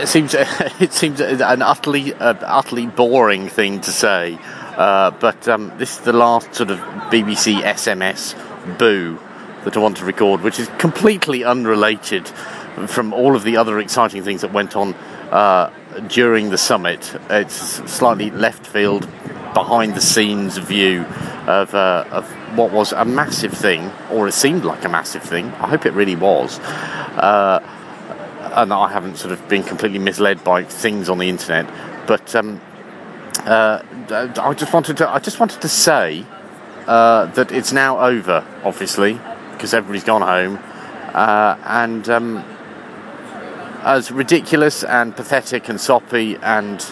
it seems it seems an utterly uh, utterly boring thing to say, uh, but um, this is the last sort of BBC SMS boo that I want to record, which is completely unrelated from all of the other exciting things that went on uh, during the summit. It's slightly left field, behind the scenes view of, uh, of what was a massive thing, or it seemed like a massive thing. I hope it really was. Uh, and I haven't sort of been completely misled by things on the internet, but um, uh, I just wanted to I just wanted to say uh, that it's now over, obviously, because everybody's gone home, uh, and um, as ridiculous and pathetic and soppy and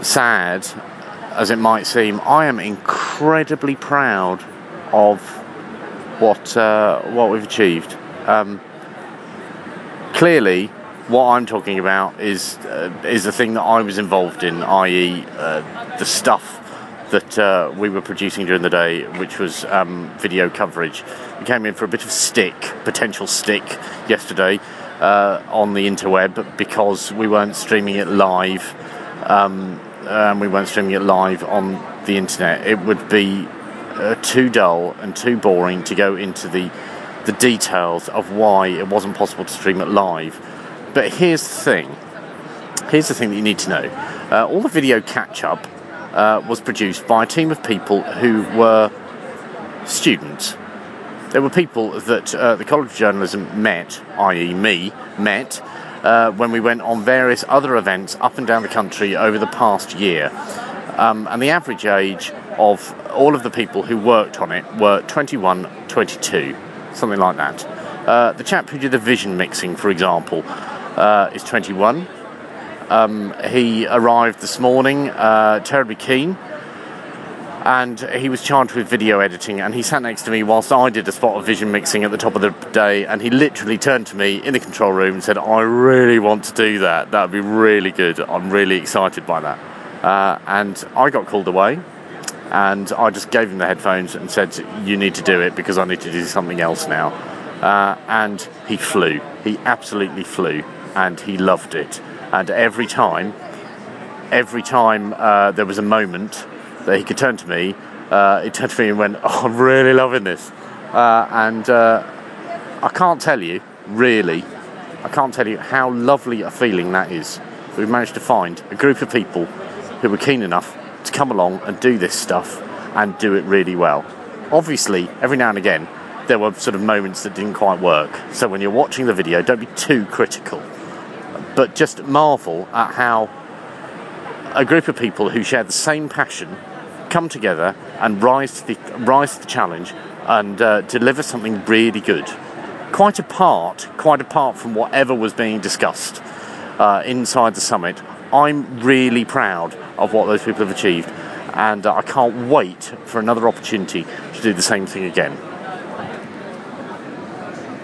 sad as it might seem, I am incredibly proud of what uh, what we've achieved. Um, clearly, what I'm talking about is uh, is the thing that I was involved in, i.e., uh, the stuff that uh, we were producing during the day, which was um, video coverage. We came in for a bit of stick, potential stick, yesterday uh, on the interweb because we weren't streaming it live. Um, and we weren't streaming it live on the internet. It would be uh, too dull and too boring to go into the the details of why it wasn't possible to stream it live. But here's the thing. Here's the thing that you need to know. Uh, all the video catch up uh, was produced by a team of people who were students. There were people that uh, the College of Journalism met, i.e., me, met uh, when we went on various other events up and down the country over the past year. Um, and the average age of all of the people who worked on it were 21, 22, something like that. Uh, the chap who did the vision mixing, for example, uh, is 21. Um, he arrived this morning, uh, terribly keen, and he was charged with video editing. And he sat next to me whilst I did a spot of vision mixing at the top of the day, and he literally turned to me in the control room and said, "I really want to do that. That would be really good. I'm really excited by that." Uh, and I got called away, and I just gave him the headphones and said, "You need to do it because I need to do something else now." Uh, and he flew. He absolutely flew, and he loved it. And every time, every time uh, there was a moment that he could turn to me, uh, he turned to me and went, "Oh, I'm really loving this," uh, and uh, I can't tell you, really, I can't tell you how lovely a feeling that is. We've managed to find a group of people who were keen enough to come along and do this stuff and do it really well. Obviously, every now and again, there were sort of moments that didn't quite work. So when you're watching the video, don't be too critical, but just marvel at how a group of people who share the same passion come together and rise to the rise to the challenge and uh, deliver something really good. Quite apart, quite apart from whatever was being discussed uh, inside the summit, I'm really proud of what those people have achieved, and uh, I can't wait for another opportunity to do the same thing again.